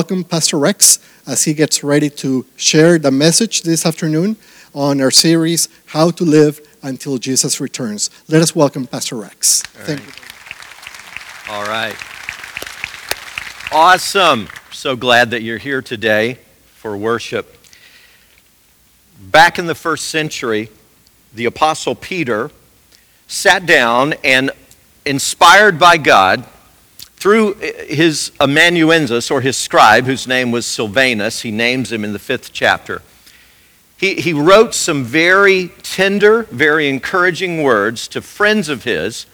welcome Pastor Rex as he gets ready to share the message this afternoon on our series, How to Live Until Jesus Returns. Let us welcome Pastor Rex. All Thank right. you. All right. Awesome. So glad that you're here today for worship. Back in the first century, the Apostle Peter sat down and, inspired by God, through uh, his amanuensis or his scribe, whose name was Silvanus, he names him in the fifth chapter. He, he wrote some very tender, very encouraging words to friends of his,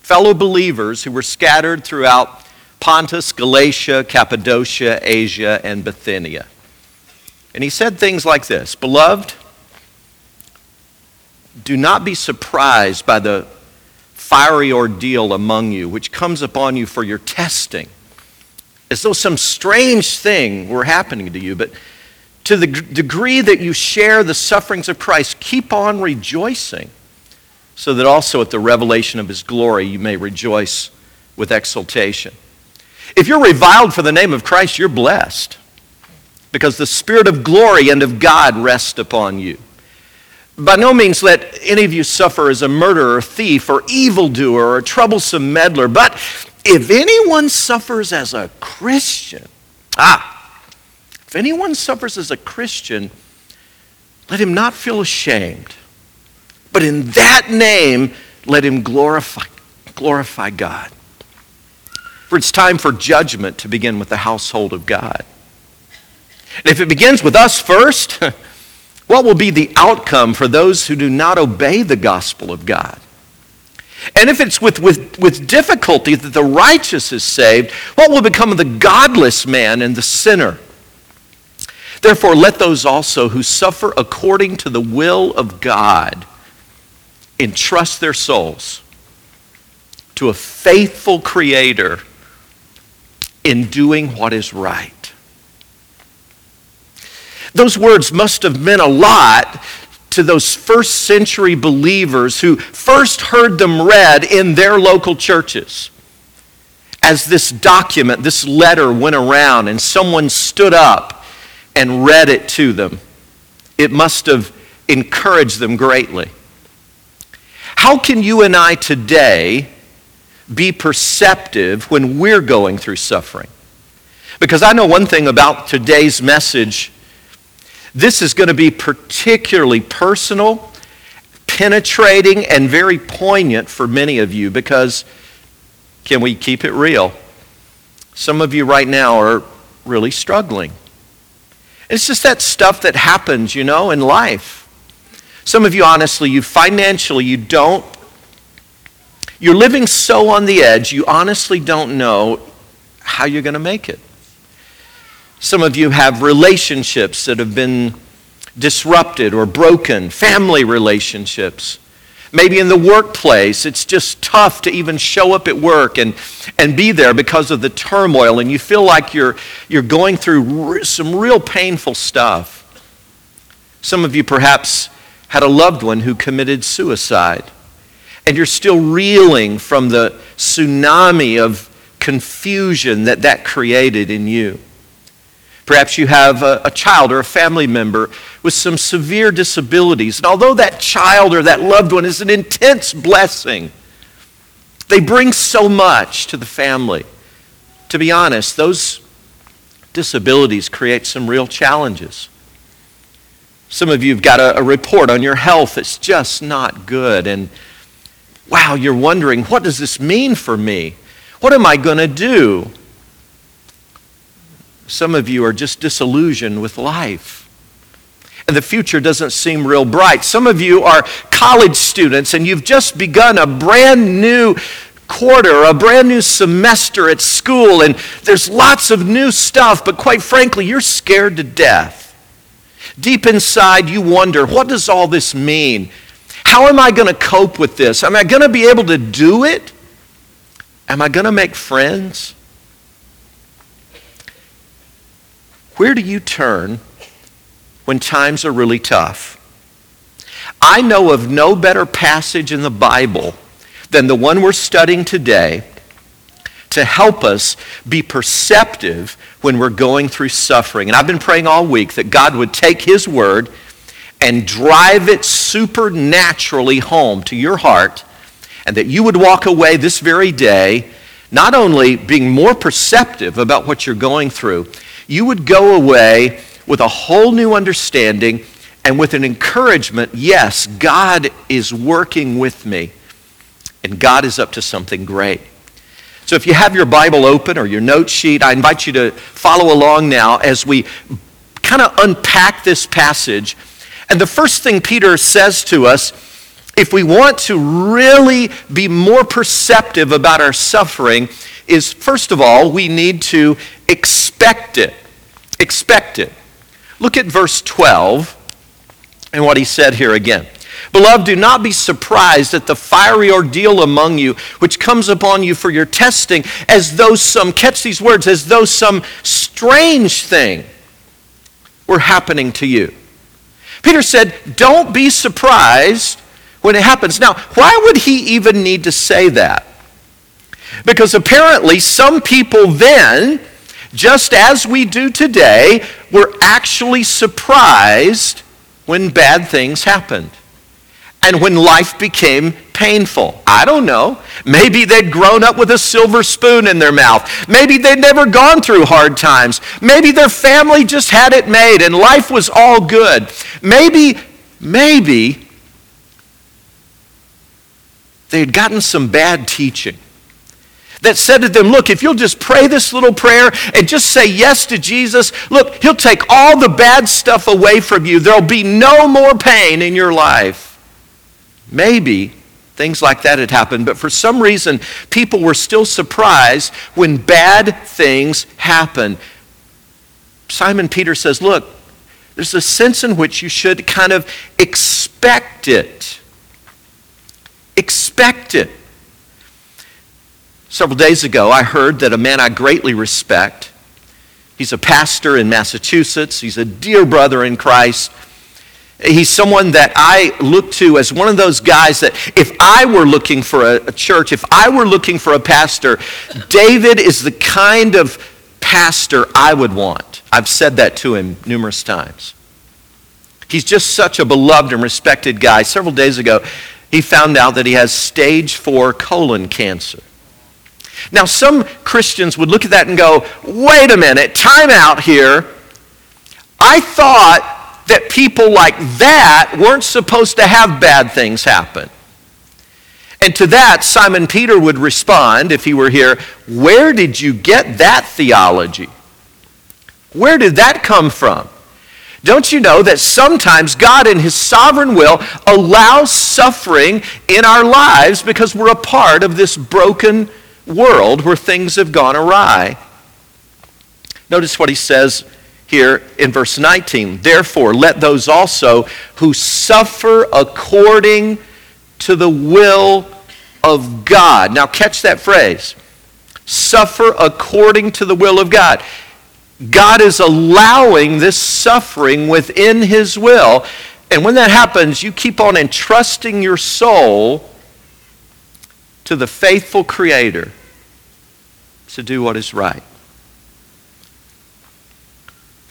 fellow believers who were scattered throughout Pontus, Galatia, Cappadocia, Asia, and Bithynia. And he said things like this Beloved, do not be surprised by the fiery ordeal among you, which comes upon you for your testing, as though some strange thing were happening to you. But to the degree that you share the sufferings of Christ, keep on rejoicing, so that also at the revelation of his glory you may rejoice with exultation. If you're reviled for the name of Christ, you're blessed, because the Spirit of glory and of God rests upon you. By no means let any of you suffer as a murderer, thief, or evildoer, or a troublesome meddler, but if anyone suffers as a Christian, ah, if anyone suffers as a Christian, let him not feel ashamed, but in that name let him glorify, glorify God. For it's time for judgment to begin with the household of God. And if it begins with us first, What will be the outcome for those who do not obey the gospel of God? And if it's with, with, with difficulty that the righteous is saved, what will become of the godless man and the sinner? Therefore, let those also who suffer according to the will of God entrust their souls to a faithful Creator in doing what is right. Those words must have meant a lot to those first century believers who first heard them read in their local churches. As this document, this letter went around and someone stood up and read it to them, it must have encouraged them greatly. How can you and I today be perceptive when we're going through suffering? Because I know one thing about today's message this is going to be particularly personal, penetrating, and very poignant for many of you because, can we keep it real? Some of you right now are really struggling. It's just that stuff that happens, you know, in life. Some of you, honestly, you financially, you don't, you're living so on the edge, you honestly don't know how you're going to make it. Some of you have relationships that have been disrupted or broken, family relationships. Maybe in the workplace, it's just tough to even show up at work and, and be there because of the turmoil, and you feel like you're, you're going through some real painful stuff. Some of you perhaps had a loved one who committed suicide, and you're still reeling from the tsunami of confusion that that created in you. Perhaps you have a, a, child or a family member with some severe disabilities. And although that child or that loved one is an intense blessing, they bring so much to the family. To be honest, those disabilities create some real challenges. Some of you have got a, a report on your health that's just not good. And wow, you're wondering, what does this mean for me? What am I going to do? Some of you are just disillusioned with life. And the future doesn't seem real bright. Some of you are college students and you've just begun a brand new quarter, a brand new semester at school, and there's lots of new stuff, but quite frankly, you're scared to death. Deep inside, you wonder, what does all this mean? How am I going to cope with this? Am I going to be able to do it? Am I going to make friends? Where do you turn when times are really tough? I know of no better passage in the Bible than the one we're studying today to help us be perceptive when we're going through suffering. And I've been praying all week that God would take His word and drive it supernaturally home to your heart, and that you would walk away this very day not only being more perceptive about what you're going through, you would go away with a whole new understanding and with an encouragement yes, God is working with me, and God is up to something great. So if you have your Bible open or your note sheet, I invite you to follow along now as we kind of unpack this passage. And the first thing Peter says to us, if we want to really be more perceptive about our suffering, is first of all, we need to expect it. Expect it. Look at verse 12 and what he said here again. Beloved, do not be surprised at the fiery ordeal among you, which comes upon you for your testing, as though some, catch these words, as though some strange thing were happening to you. Peter said, Don't be surprised when it happens. Now, why would he even need to say that? Because apparently, some people then, just as we do today, were actually surprised when bad things happened and when life became painful. I don't know. Maybe they'd grown up with a silver spoon in their mouth. Maybe they'd never gone through hard times. Maybe their family just had it made and life was all good. Maybe, maybe they'd gotten some bad teaching that said to them, Look, if you'll just pray this little prayer and just say yes to Jesus, look, He'll take all the bad stuff away from you. There'll be no more pain in your life. Maybe things like that had happened, but for some reason, people were still surprised when bad things happened. Simon Peter says, Look, there's a sense in which you should kind of expect it. Expect it. Several days ago, I heard that a man I greatly respect, he's a pastor in Massachusetts, he's a dear brother in Christ. He's someone that I look to as one of those guys that if I were looking for a, a, church, if I were looking for a pastor, David is the kind of pastor I would want. I've said that to him numerous times. He's just such a beloved and respected guy. Several days ago, he found out that he has stage four colon cancer. Now, some Christians would look at that and go, wait a minute, time out here. I thought that people like that weren't supposed to have bad things happen. And to that, Simon Peter would respond, if he were here, Where did you get that theology? Where did that come from? Don't you know that sometimes God, in His sovereign will, allows suffering in our lives because we're a part of this broken world where things have gone awry? Notice what he says here in verse 19. Therefore, let those also who suffer according to the will of God. Now, catch that phrase suffer according to the will of God. God is allowing this suffering within His will. And when that happens, you keep on entrusting your soul to the faithful Creator to do what is right.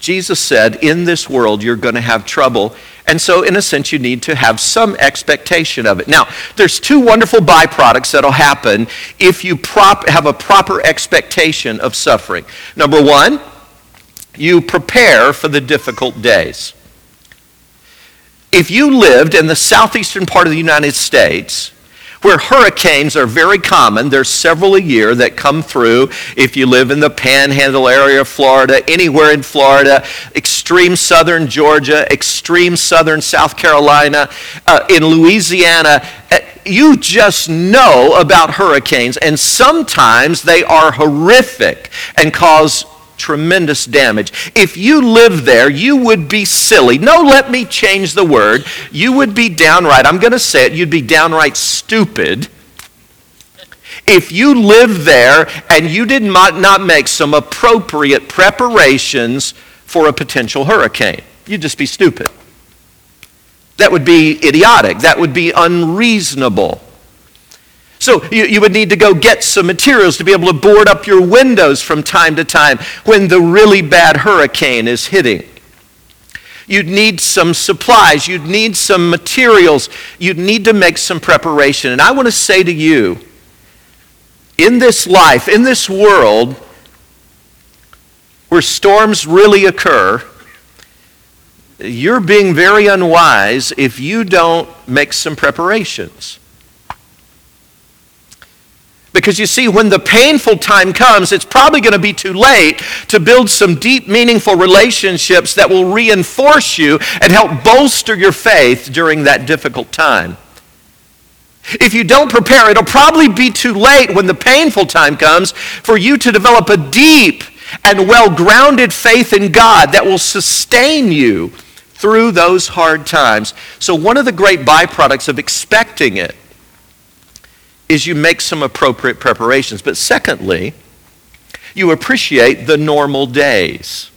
Jesus said, In this world, you're going to have trouble. And so, in a sense, you need to have some expectation of it. Now, there's two wonderful byproducts that'll happen if you prop, have a proper expectation of suffering. Number one, you prepare for the difficult days. If you lived in the southeastern part of the United States, where hurricanes are very common. There's several a year that come through. If you live in the panhandle area of Florida, anywhere in Florida, extreme southern Georgia, extreme southern South Carolina, uh, in Louisiana, uh, you just know about hurricanes, and sometimes they are horrific and cause tremendous damage. If you lived there, you would be silly. No, let me change the word. You would be downright, I'm going to say it, you'd be downright stupid if you lived there and you did not, not make some appropriate preparations for a potential hurricane. You'd just be stupid. That would be idiotic. That would be unreasonable. So you, you would need to go get some materials to be able to board up your windows from time to time when the really bad hurricane is hitting. You'd need some supplies. You'd need some materials. You'd need to make some preparation. And I want to say to you, in this life, in this world, where storms really occur, you're being very unwise if you don't make some preparations. Because you see, when the painful time comes, it's probably going to be too late to build some deep, meaningful relationships that will reinforce you and help bolster your faith during that difficult time. If you don't prepare, it'll probably be too late when the painful time comes for you to develop a deep and well grounded faith in God that will sustain you through those hard times. So, one of the great byproducts of expecting it is you make some appropriate preparations. But secondly, you appreciate the normal days.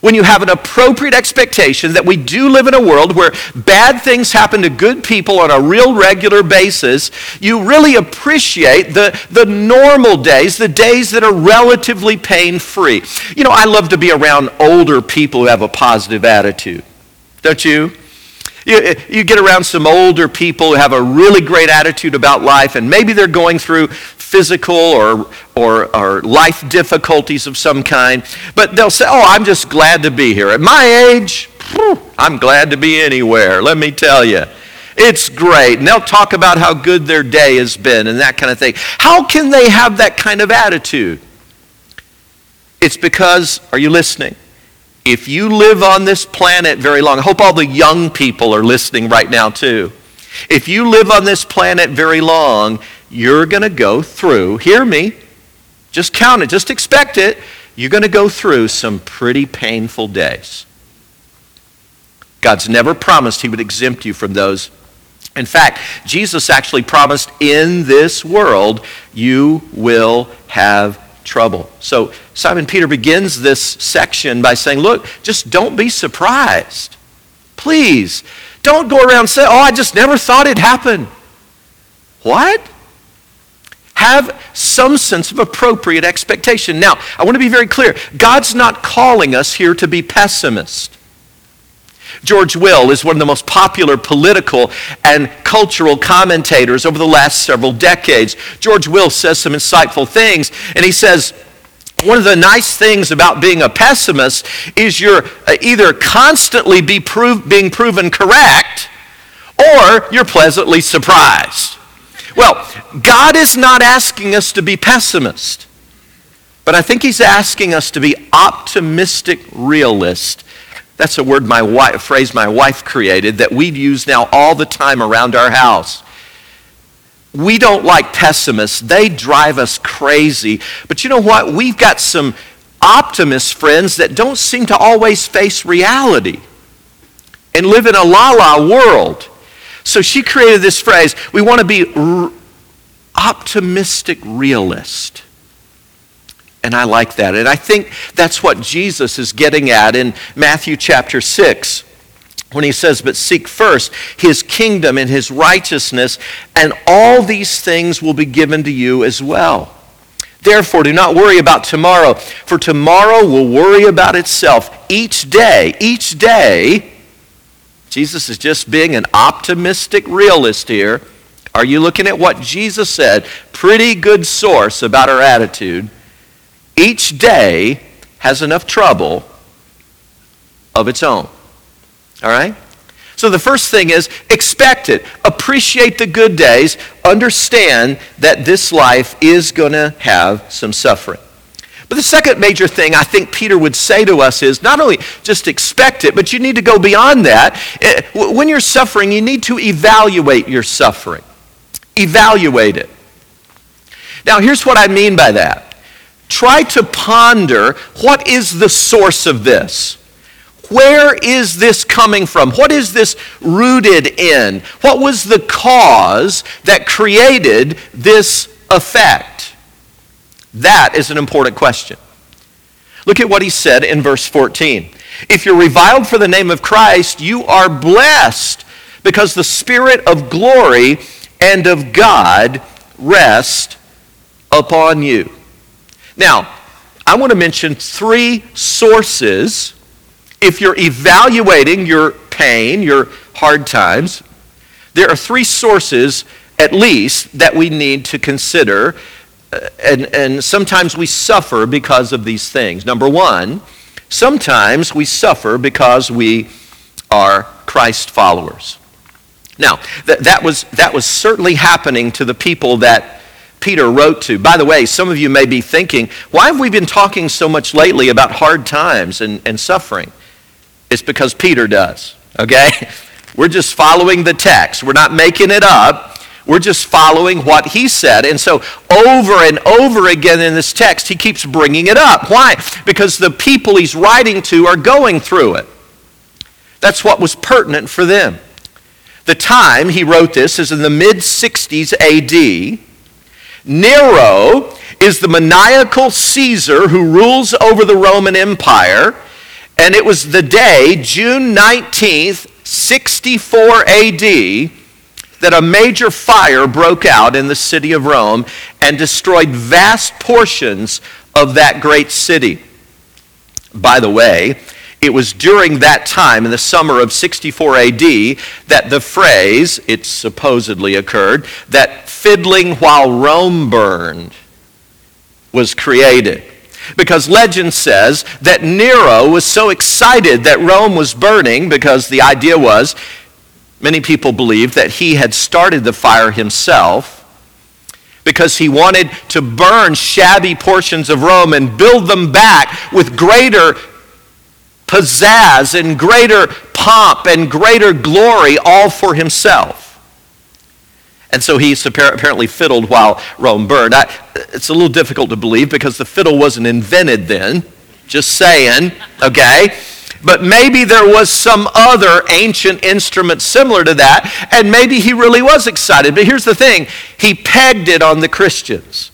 When you have an appropriate expectation that we do live in a world where bad things happen to good people on a real regular basis, you really appreciate the, the normal days, the days that are relatively pain free. You know, I love to be around older people who have a positive attitude. Don't you? You, you get around some older people who have a really great attitude about life, and maybe they're going through physical or, or, or life difficulties of some kind, but they'll say, Oh, I'm just glad to be here. At my age, I'm glad to be anywhere, let me tell you. It's great. And they'll talk about how good their day has been and that kind of thing. How can they have that kind of attitude? It's because, are you listening? If you live on this planet very long, I hope all the young people are listening right now too. If you live on this planet very long, you're going to go through, hear me, just count it, just expect it, you're going to go through some pretty painful days. God's never promised He would exempt you from those. In fact, Jesus actually promised in this world you will have trouble. So Simon Peter begins this section by saying, Look, just don't be surprised. Please, don't go around saying, Oh, I just never thought it'd happen. What? Have some sense of appropriate expectation. Now, I want to be very clear God's not calling us here to be pessimists. George Will is one of the most popular political and cultural commentators over the last several decades. George Will says some insightful things, and he says, one of the nice things about being a pessimist is you're uh, either constantly be being proven correct or you're pleasantly surprised. Well, God is not asking us to be pessimists, but I think He's asking us to be optimistic realists that's a word my wife, phrase my wife created that we use now all the time around our house. We don't like pessimists. They drive us crazy. But you know what? We've got some optimist friends that don't seem to always face reality and live in a la la world. So she created this phrase we want to be r- optimistic realist. And I like that. And I think that's what Jesus is getting at in Matthew chapter 6 when he says, But seek first his kingdom and his righteousness, and all these things will be given to you as well. Therefore, do not worry about tomorrow, for tomorrow will worry about itself. Each day, each day, Jesus is just being an optimistic realist here. Are you looking at what Jesus said? Pretty good source about our attitude each day has enough trouble of its own. All right? So the first thing is expect it. Appreciate the good days. Understand that this life is going to have some suffering. But the second major thing I think Peter would say to us is not only just expect it, but you need to go beyond that. Eh, when you're suffering, you need to evaluate your suffering. Evaluate it. Now, here's what I mean by that try to ponder what is the source of this? Where is this coming from? What is this rooted in? What was the cause that created this effect? That is an important question. Look at what he said in verse 14. If you're reviled for the name of Christ, you are blessed because the Spirit of glory and of God rest upon you. Now, I want to mention three sources if you're evaluating your pain, your hard times. There are three sources, at least, that we need to consider. Uh, and, and sometimes we suffer because of these things. Number one, sometimes we suffer because we are Christ followers. Now, that, that, was, that was certainly happening to the people that Peter wrote to. By the way, some of you may be thinking, why have we been talking so much lately about hard times and, and suffering? It's because Peter does, okay? We're just following the text. We're not making it up. We're just following what he said. And so, over and over again in this text, he keeps bringing it up. Why? Because the people he's writing to are going through it. That's what was pertinent for them. The time he wrote this is in the mid 60s AD. Nero is the maniacal Caesar who rules over the Roman Empire. And it was the day, June 19th, 64 AD, that a major fire broke out in the city of Rome and destroyed vast portions of that great city. By the way, it was during that time, in the summer of 64 AD, that the phrase, it supposedly occurred, that fiddling while Rome burned was created. Because legend says that Nero was so excited that Rome was burning because the idea was many people believed that he had started the fire himself because he wanted to burn shabby portions of Rome and build them back with greater pizzazz and greater pomp and greater glory all for himself. And so he apparently fiddled while Rome burned. I, it's a little difficult to believe because the fiddle wasn't invented then. Just saying, okay? But maybe there was some other ancient instrument similar to that, and maybe he really was excited. But here's the thing he pegged it on the Christians.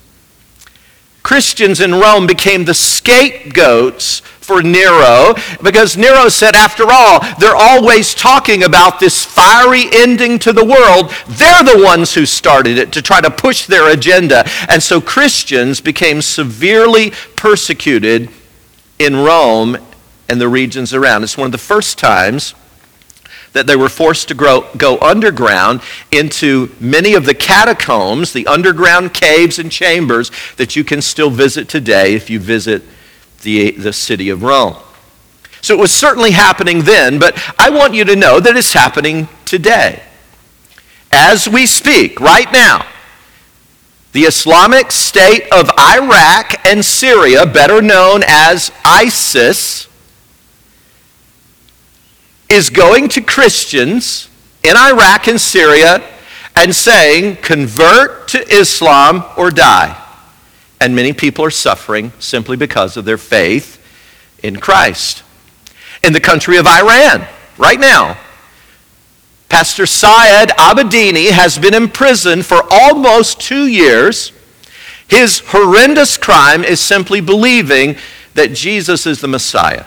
Christians in Rome became the scapegoats for Nero because Nero said, after all, they're always talking about this fiery ending to the world. They're the ones who started it to try to push their agenda. And so Christians became severely persecuted in Rome and the regions around. It's one of the first times that they were forced to grow, go underground into many of the catacombs, the underground caves and chambers that you can still visit today if you visit the, the city of Rome. So it was certainly happening then, but I want you to know that it's happening today. As we speak, right now, the Islamic State of Iraq and Syria, better known as ISIS, is going to Christians in Iraq and Syria and saying, convert to Islam or die. And many people are suffering simply because of their faith in Christ. In the country of Iran, right now, Pastor Saeed Abedini has been imprisoned for almost two years. His horrendous crime is simply believing that Jesus is the Messiah.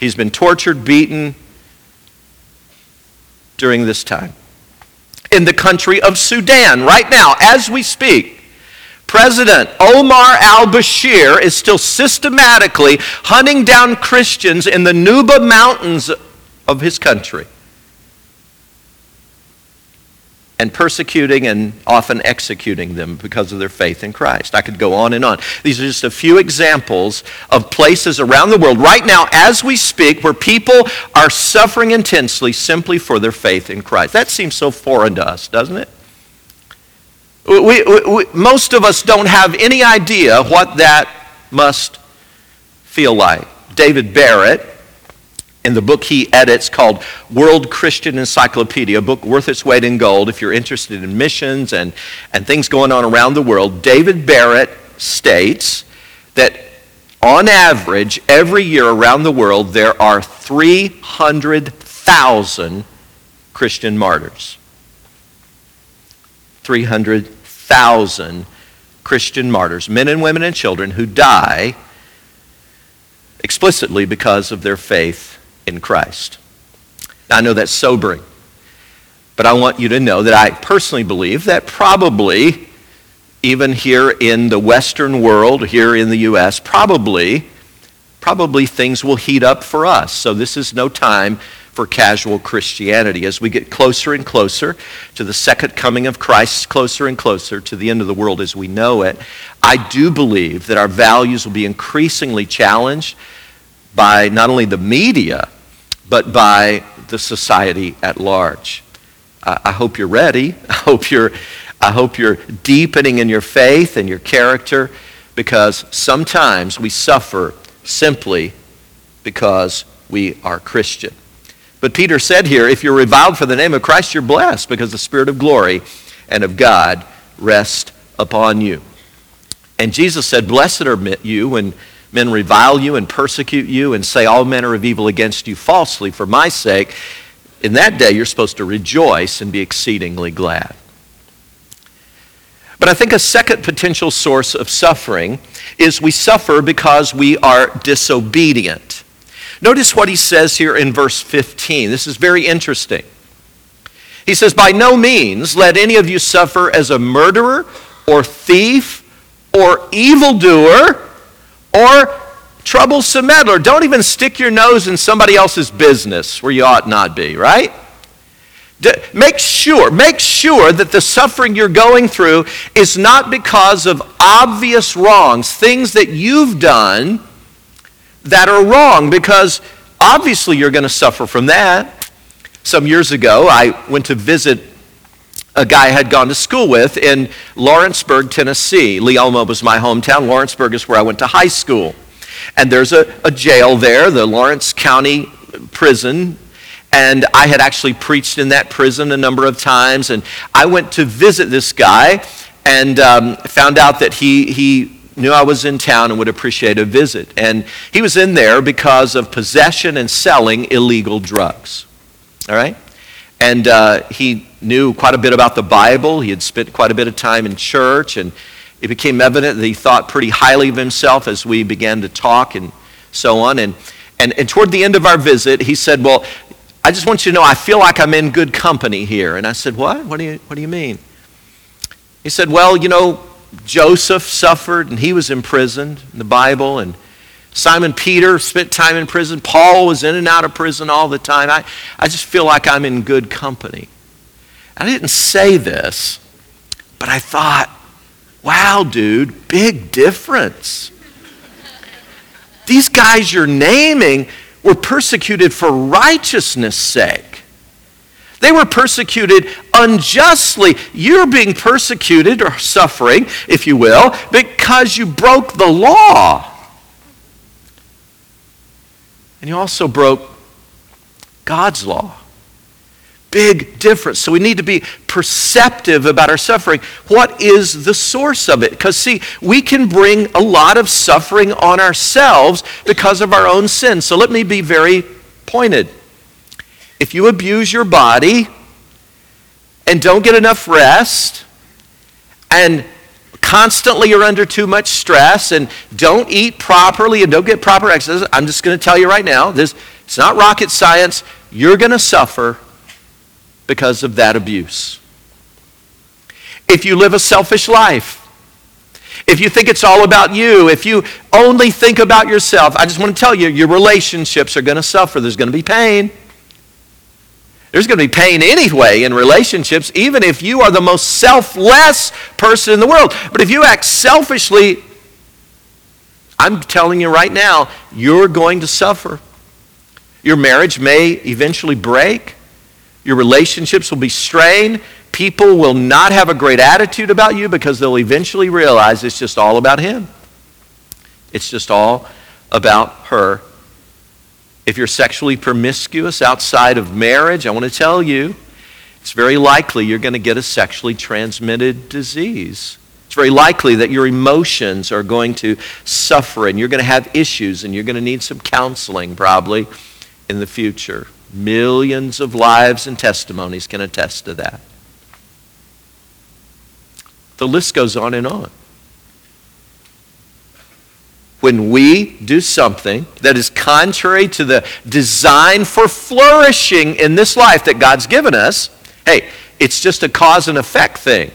He's been tortured, beaten during this time. In the country of Sudan, right now, as we speak, President Omar al Bashir is still systematically hunting down Christians in the Nuba Mountains of his country and persecuting and often executing them because of their faith in Christ. I could go on and on. These are just a few examples of places around the world right now as we speak where people are suffering intensely simply for their faith in Christ. That seems so foreign to us, doesn't it? We, we, we, most of us don't have any idea what that must feel like. David Barrett in the book he edits called World Christian Encyclopedia, a book worth its weight in gold if you're interested in missions and, and things going on around the world. David Barrett states that on average, every year around the world, there are 300,000 Christian martyrs. 300,000 Christian martyrs, men and women and children who die explicitly because of their faith in Christ. Now, I know that's sobering. But I want you to know that I personally believe that probably, even here in the Western world, here in the U.S., probably, probably things will heat up for us. So this is no time for casual Christianity. As we get closer and closer to the second coming of Christ, closer and closer to the end of the world as we know it, I do believe that our values will be increasingly challenged by not only the media, but by the society at large. I hope you're ready. I hope you're, I hope you're deepening in your faith and your character because sometimes we suffer simply because we are Christian. But Peter said here, if you're reviled for the name of Christ, you're blessed because the Spirit of glory and of God rest upon you. And Jesus said, Blessed are you when men revile you and persecute you and say all manner of evil against you falsely for my sake. In that day, you're supposed to rejoice and be exceedingly glad. But I think a second potential source of suffering is we suffer because we are disobedient. Notice what he says here in verse 15. This is very interesting. He says, By no means let any of you suffer as a murderer or thief or evildoer or troublesome meddler. Don't even stick your nose in somebody else's business where you ought not be, right? Make sure, make sure that the suffering you're going through is not because of obvious wrongs, things that you've done that are wrong because obviously you're going to suffer from that. Some years ago, I went to visit a guy I had gone to school with in Lawrenceburg, Tennessee. Leoma was my hometown. Lawrenceburg is where I went to high school. And there's a, a jail there, the Lawrence County Prison. And I had actually preached in that prison a number of times. And I went to visit this guy and um, found out that he, he knew I was in town and would appreciate a visit. And he was in there because of possession and selling illegal drugs. All right? And uh, he knew quite a bit about the Bible. He had spent quite a bit of time in church. And it became evident that he thought pretty highly of himself as we began to talk and so on. And, and, and toward the end of our visit, he said, Well, I just want you to know I feel like I'm in good company here. And I said, What? What do you, what do you mean? He said, Well, you know, Joseph suffered and he was imprisoned in the Bible, and Simon Peter spent time in prison. Paul was in and out of prison all the time. I, I just feel like I'm in good company. I didn't say this, but I thought, wow, dude, big difference. These guys you're naming were persecuted for righteousness' sake. They were persecuted unjustly. You're being persecuted or suffering, if you will, because you broke the law. And you also broke God's law. Big difference. So we need to be perceptive about our suffering. What is the source of it? Because, see, we can bring a lot of suffering on ourselves because of our own sins. So let me be very pointed. If you abuse your body and don't get enough rest and constantly you're under too much stress and don't eat properly and don't get proper exercise, I'm just going to tell you right now, this it's not rocket science. You're going to suffer because of that abuse. If you live a selfish life, if you think it's all about you, if you only think about yourself, I just want to tell you, your relationships are going to suffer. There's going to be pain. There's going to be pain anyway in relationships, even if you are the most selfless person in the world. But if you act selfishly, I'm telling you right now, you're going to suffer. Your marriage may eventually break. Your relationships will be strained. People will not have a great attitude about you because they'll eventually realize it's just all about him. It's just all about her if you're sexually promiscuous outside of marriage, I want to tell you, it's very likely you're going to get a sexually transmitted disease. It's very likely that your emotions are going to suffer and you're going to have issues and you're going to need some counseling probably in the future. Millions of lives and testimonies can attest to that. The list goes on and on when we do something that is contrary to the design for flourishing in this life that God's given us, Hey, it's just a cause and effect thing.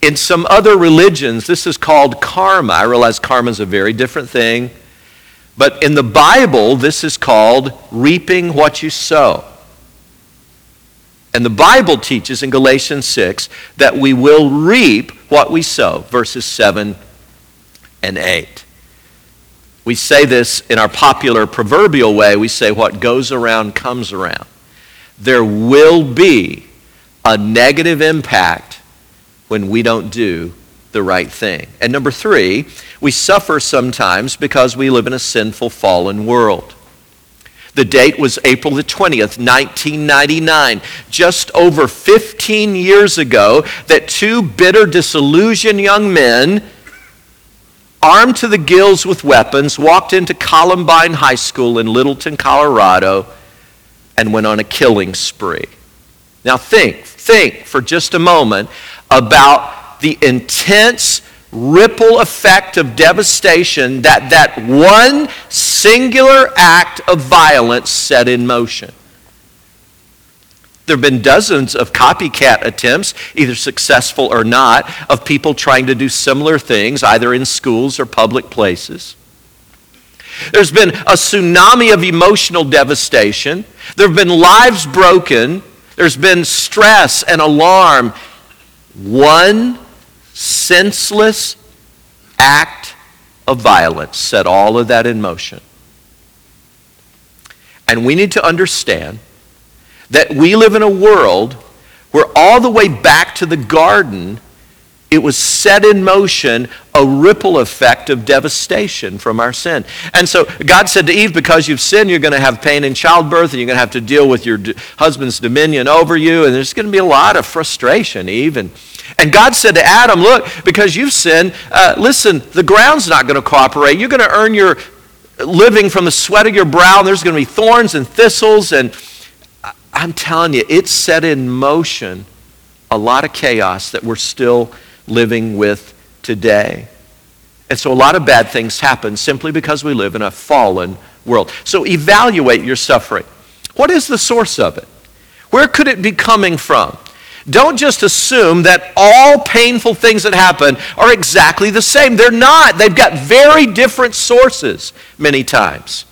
In some other religions, this is called karma. I realize karma is a very different thing. But in the Bible, this is called reaping what you sow. And the Bible teaches in Galatians 6 that we will reap what we sow, verses 7 and 8. We say this in our popular proverbial way. We say, what goes around comes around. There will be a negative impact when we don't do the right thing. And number three, we suffer sometimes because we live in a sinful, fallen world. The date was April the 20th, 1999, just over 15 years ago, that two bitter, disillusioned young men, armed to the gills with weapons, walked into Columbine High School in Littleton, Colorado, and went on a killing spree. Now, think, think for just a moment about the intense ripple effect of devastation that that one singular act of violence set in motion. There have been dozens of copycat attempts, either successful or not, of people trying to do similar things, either in schools or public places. There's been a tsunami of emotional devastation. There have been lives broken. There's been stress and alarm. One senseless act of violence set all of that in motion. And we need to understand that we live in a world where all the way back to the garden, it was set in motion a ripple effect of devastation from our sin. And so God said to Eve, because you've sinned, you're going to have pain in childbirth and you're going to have to deal with your husband's dominion over you. And there's going to be a lot of frustration, Eve. And, and God said to Adam, look, because you've sinned, uh, listen, the ground's not going to cooperate. You're going to earn your living from the sweat of your brow. And there's going to be thorns and thistles. And I'm telling you, it set in motion a lot of chaos that we're still living with today. And so a lot of bad things happen simply because we live in a fallen world. So evaluate your suffering. What is the source of it? Where could it be coming from? Don't just assume that all painful things that happen are exactly the same. They're not. They've got very different sources many times.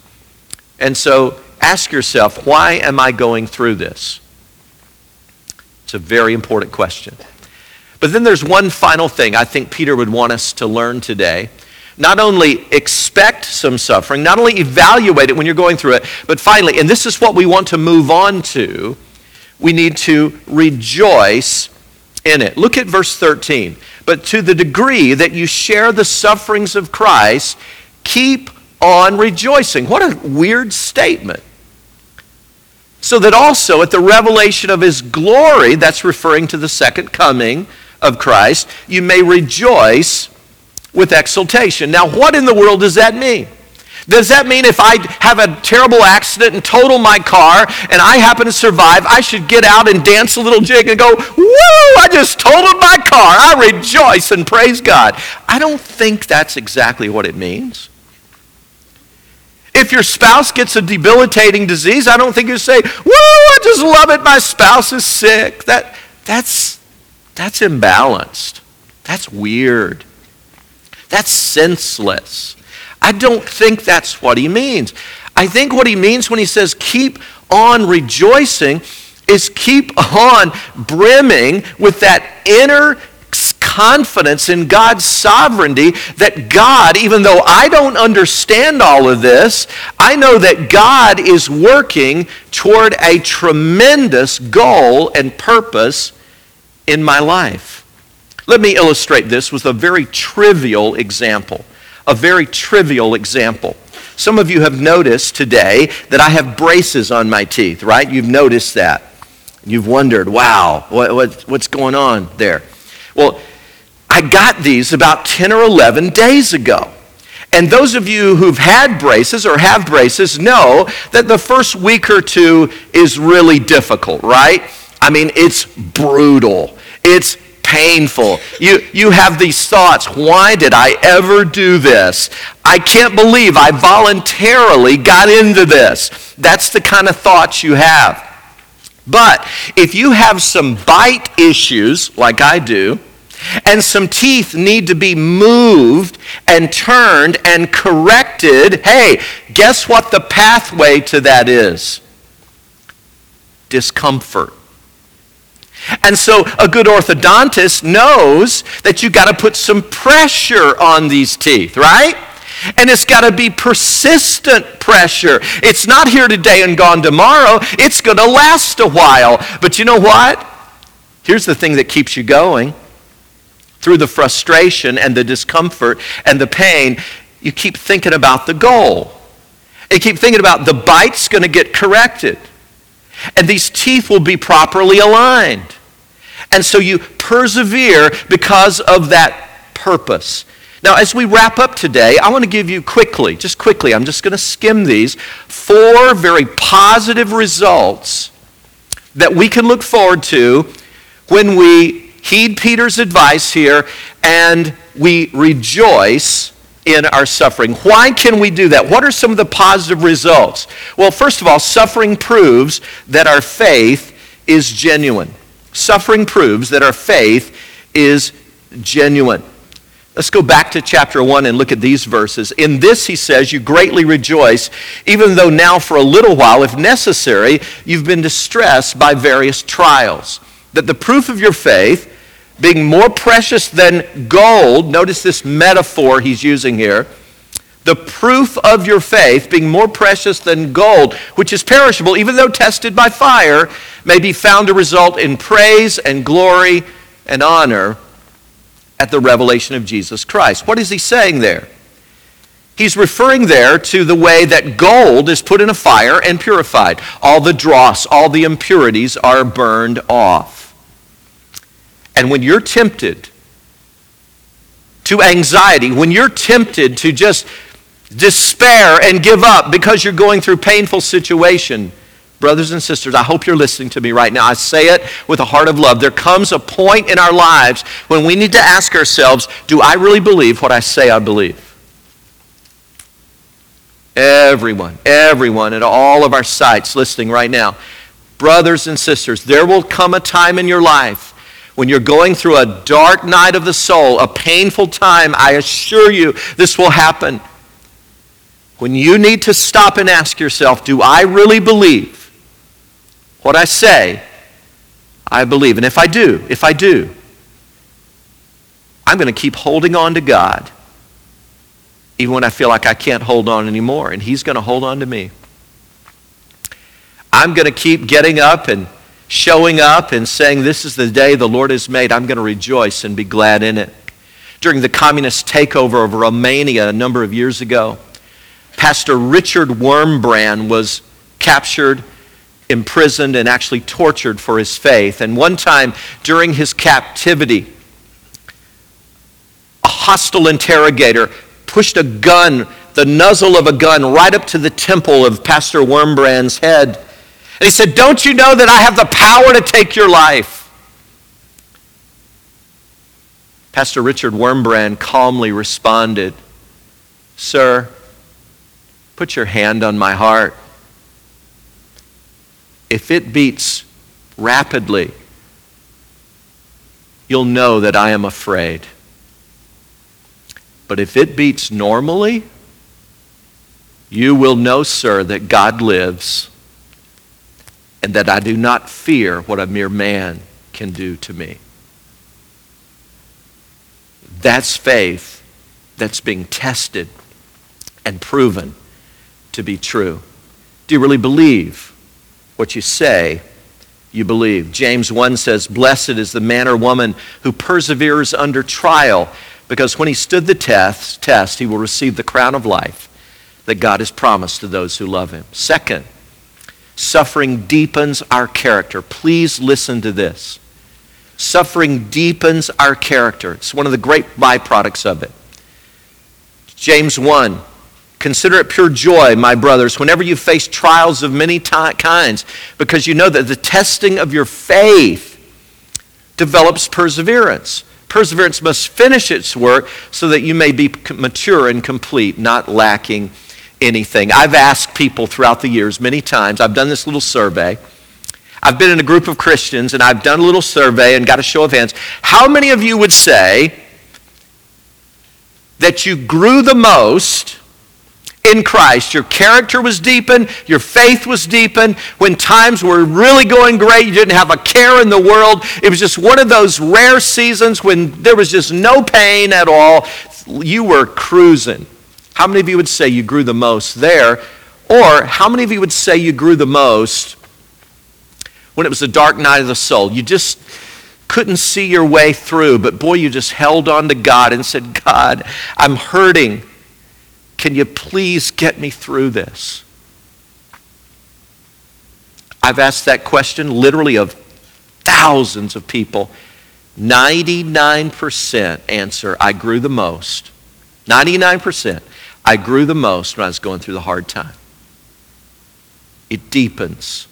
And so ask yourself, why am I going through this? It's a very important question. But then there's one final thing I think Peter would want us to learn today. Not only expect some suffering, not only evaluate it when you're going through it, but finally, and this is what we want to move on to, we need to rejoice in it. Look at verse 13. But to the degree that you share the sufferings of Christ, keep on rejoicing. What a weird statement. So that also at the revelation of his glory, that's referring to the second coming, of Christ, you may rejoice with exultation. Now, what in the world does that mean? Does that mean if I have a terrible accident and total my car and I happen to survive, I should get out and dance a little jig and go, Woo, I just totaled my car. I rejoice and praise God. I don't think that's exactly what it means. If your spouse gets a debilitating disease, I don't think you say, Woo, I just love it. My spouse is sick. That, that's, that's imbalanced. That's weird. That's senseless. I don't think that's what he means. I think what he means when he says keep on rejoicing is keep on brimming with that inner confidence in God's sovereignty that God, even though I don't understand all of this, I know that God is working toward a tremendous goal and purpose in my life. Let me illustrate this with a very trivial example. A very trivial example. Some of you have noticed today that I have braces on my teeth, right? You've noticed that. You've wondered, wow, what, what, what's going on there? Well, I got these about 10 or 11 days ago. And those of you who've had braces or have braces know that the first week or two is really difficult, right? I mean, it's brutal. It's painful. You, you have these thoughts why did I ever do this? I can't believe I voluntarily got into this. That's the kind of thoughts you have. But if you have some bite issues, like I do, and some teeth need to be moved and turned and corrected, hey, guess what the pathway to that is? Discomfort. And so a good orthodontist knows that you've got to put some pressure on these teeth, right? And it's got to be persistent pressure. It's not here today and gone tomorrow. It's going to last a while. But you know what? Here's the thing that keeps you going. Through the frustration and the discomfort and the pain, you keep thinking about the goal. You keep thinking about the bite's going to get corrected. And these teeth will be properly aligned. And so you persevere because of that purpose. Now, as we wrap up today, I want to give you quickly, just quickly, I'm just going to skim these, four very positive results that we can look forward to when we heed Peter's advice here and we rejoice in our suffering. Why can we do that? What are some of the positive results? Well, first of all, suffering proves that our faith is genuine. Suffering proves that our faith is genuine. Let's go back to chapter 1 and look at these verses. In this, he says, You greatly rejoice, even though now for a little while, if necessary, you've been distressed by various trials. That the proof of your faith, being more precious than gold, notice this metaphor he's using here. The proof of your faith, being more precious than gold, which is perishable, even though tested by fire, may be found to result in praise and glory and honor at the revelation of Jesus Christ. What is he saying there? He's referring there to the way that gold is put in a fire and purified. All the dross, all the impurities are burned off. And when you're tempted to anxiety, when you're tempted to just despair and give up because you're going through painful situation, Brothers and sisters, I hope you're listening to me right now. I say it with a heart of love. There comes a point in our lives when we need to ask ourselves do I really believe what I say I believe? Everyone, everyone at all of our sites listening right now, brothers and sisters, there will come a time in your life when you're going through a dark night of the soul, a painful time. I assure you this will happen. When you need to stop and ask yourself, do I really believe what I say, I believe. And if I do, if I do, I'm going to keep holding on to God even when I feel like I can't hold on anymore. And He's going to hold on to me. I'm going to keep getting up and showing up and saying, This is the day the Lord has made. I'm going to rejoice and be glad in it. During the communist takeover of Romania a number of years ago, Pastor Richard Wurmbrand was captured imprisoned and actually tortured for his faith. And one time during his captivity, a hostile interrogator pushed a gun, the muzzle of a gun, right up to the temple of Pastor Wurmbrand's head. And he said, Don't you know that I have the power to take your life? Pastor Richard Wormbrand calmly responded, Sir, put your hand on my heart if it beats rapidly, you'll know that I am afraid. But if it beats normally, you will know, sir, that God lives and that I do not fear what a mere man can do to me. That's faith that's being tested and proven to be true. Do you really believe what you say, you believe. James 1 says, Blessed is the man or woman who perseveres under trial, because when he stood the test, test, he will receive the crown of life that God has promised to those who love him. Second, suffering deepens our character. Please listen to this. Suffering deepens our character. It's one of the great byproducts of it. James 1 Consider it pure joy, my brothers, whenever you face trials of many t- kinds, because you know that the testing of your faith develops perseverance. Perseverance must finish its work so that you may be mature and complete, not lacking anything. I've asked people throughout the years many times, I've done this little survey. I've been in a group of Christians and I've done a little survey and got a show of hands. How many of you would say that you grew the most in Christ? Your character was deepened, your faith was deepened. When times were really going great, you didn't have a care in the world. It was just one of those rare seasons when there was just no pain at all. You were cruising. How many of you would say you grew the most there? Or how many of you would say you grew the most when it was a dark night of the soul. You just couldn't see your way through, but boy, you just held on to God and said, God, I'm hurting. Can you please get me through this? I've asked that question literally of thousands of people. 99% answer, I grew the most. 99%. I grew the most when I was going through the hard time. It deepens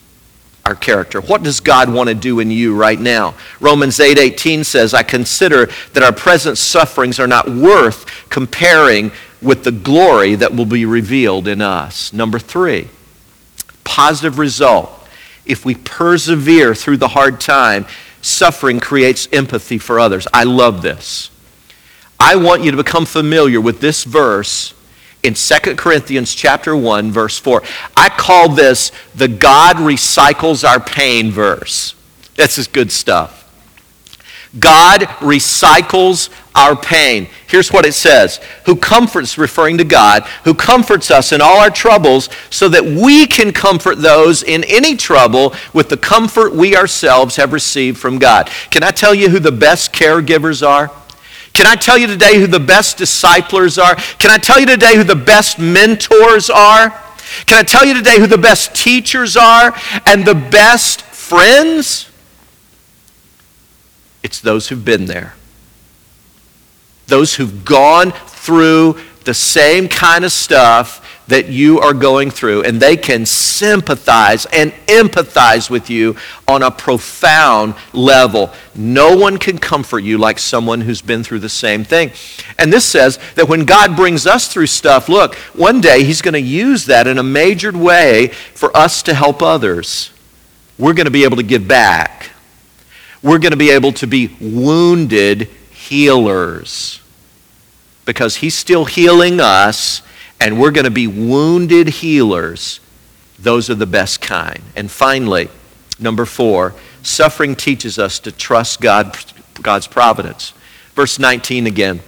our character. What does God want to do in you right now? Romans 8:18 8, says, "I consider that our present sufferings are not worth comparing with the glory that will be revealed in us." Number 3, positive result. If we persevere through the hard time, suffering creates empathy for others. I love this. I want you to become familiar with this verse in 2 Corinthians chapter 1 verse 4. I call this the God recycles our pain verse. This is good stuff. God recycles our pain. Here's what it says Who comforts, referring to God, who comforts us in all our troubles so that we can comfort those in any trouble with the comfort we ourselves have received from God. Can I tell you who the best caregivers are? Can I tell you today who the best disciplers are? Can I tell you today who the best mentors are? Can I tell you today who the best teachers are and the best friends? It's those who've been there. Those who've gone through the same kind of stuff that you are going through, and they can sympathize and empathize with you on a profound level. No one can comfort you like someone who's been through the same thing. And this says that when God brings us through stuff, look, one day He's going to use that in a majored way for us to help others. We're going to be able to give back. We're going to be able to be wounded healers because He's still healing us and we're going to be wounded healers. Those are the best kind. And finally, number four, suffering teaches us to trust God, God's providence. Verse 19 again.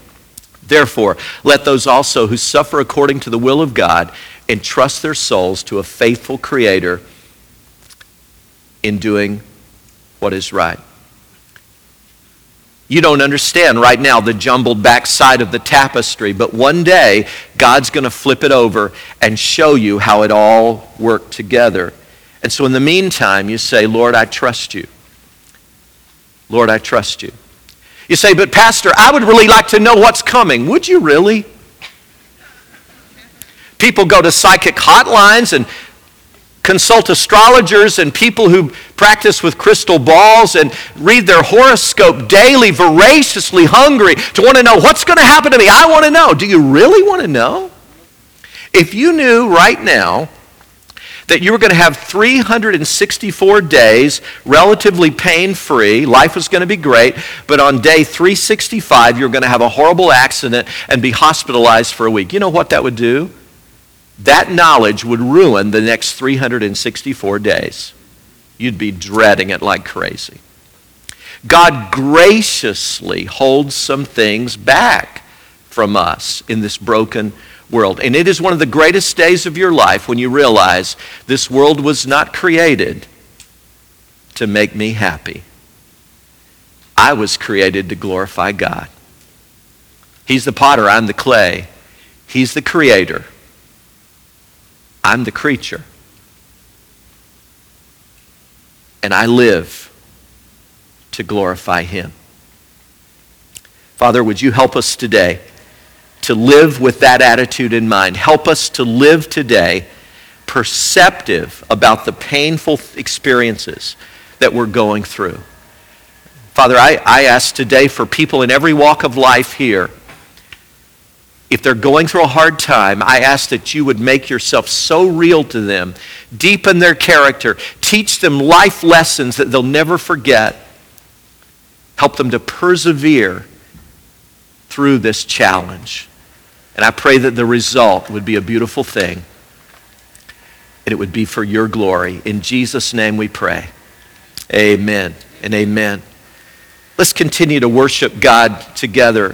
Therefore, let those also who suffer according to the will of God entrust their souls to a faithful Creator in doing what is right. You don't understand right now the jumbled backside of the tapestry, but one day God's going to flip it over and show you how it all worked together. And so in the meantime, you say, Lord, I trust you. Lord, I trust you. You say, but Pastor, I would really like to know what's coming. Would you really? People go to psychic hotlines and consult astrologers and people who practice with crystal balls and read their horoscope daily, voraciously hungry to want to know what's going to happen to me. I want to know. Do you really want to know? If you knew right now that you were going to have 364 days relatively pain free, life was going to be great, but on day 365 you're going to have a horrible accident and be hospitalized for a week. You know what that would do? That knowledge would ruin the next 364 days. You'd be dreading it like crazy. God graciously holds some things back from us in this broken world. And it is one of the greatest days of your life when you realize this world was not created to make me happy. I was created to glorify God. He's the potter, I'm the clay. He's the creator. I'm the creature. And I live to glorify Him. Father, would you help us today to live with that attitude in mind? Help us to live today perceptive about the painful experiences that we're going through. Father, I, I ask today for people in every walk of life here if they're going through a hard time, I ask that you would make yourself so real to them, deepen their character, teach them life lessons that they'll never forget, help them to persevere through this challenge. And I pray that the result would be a beautiful thing, and it would be for your glory. In Jesus' name we pray. Amen and amen. Let's continue to worship God together.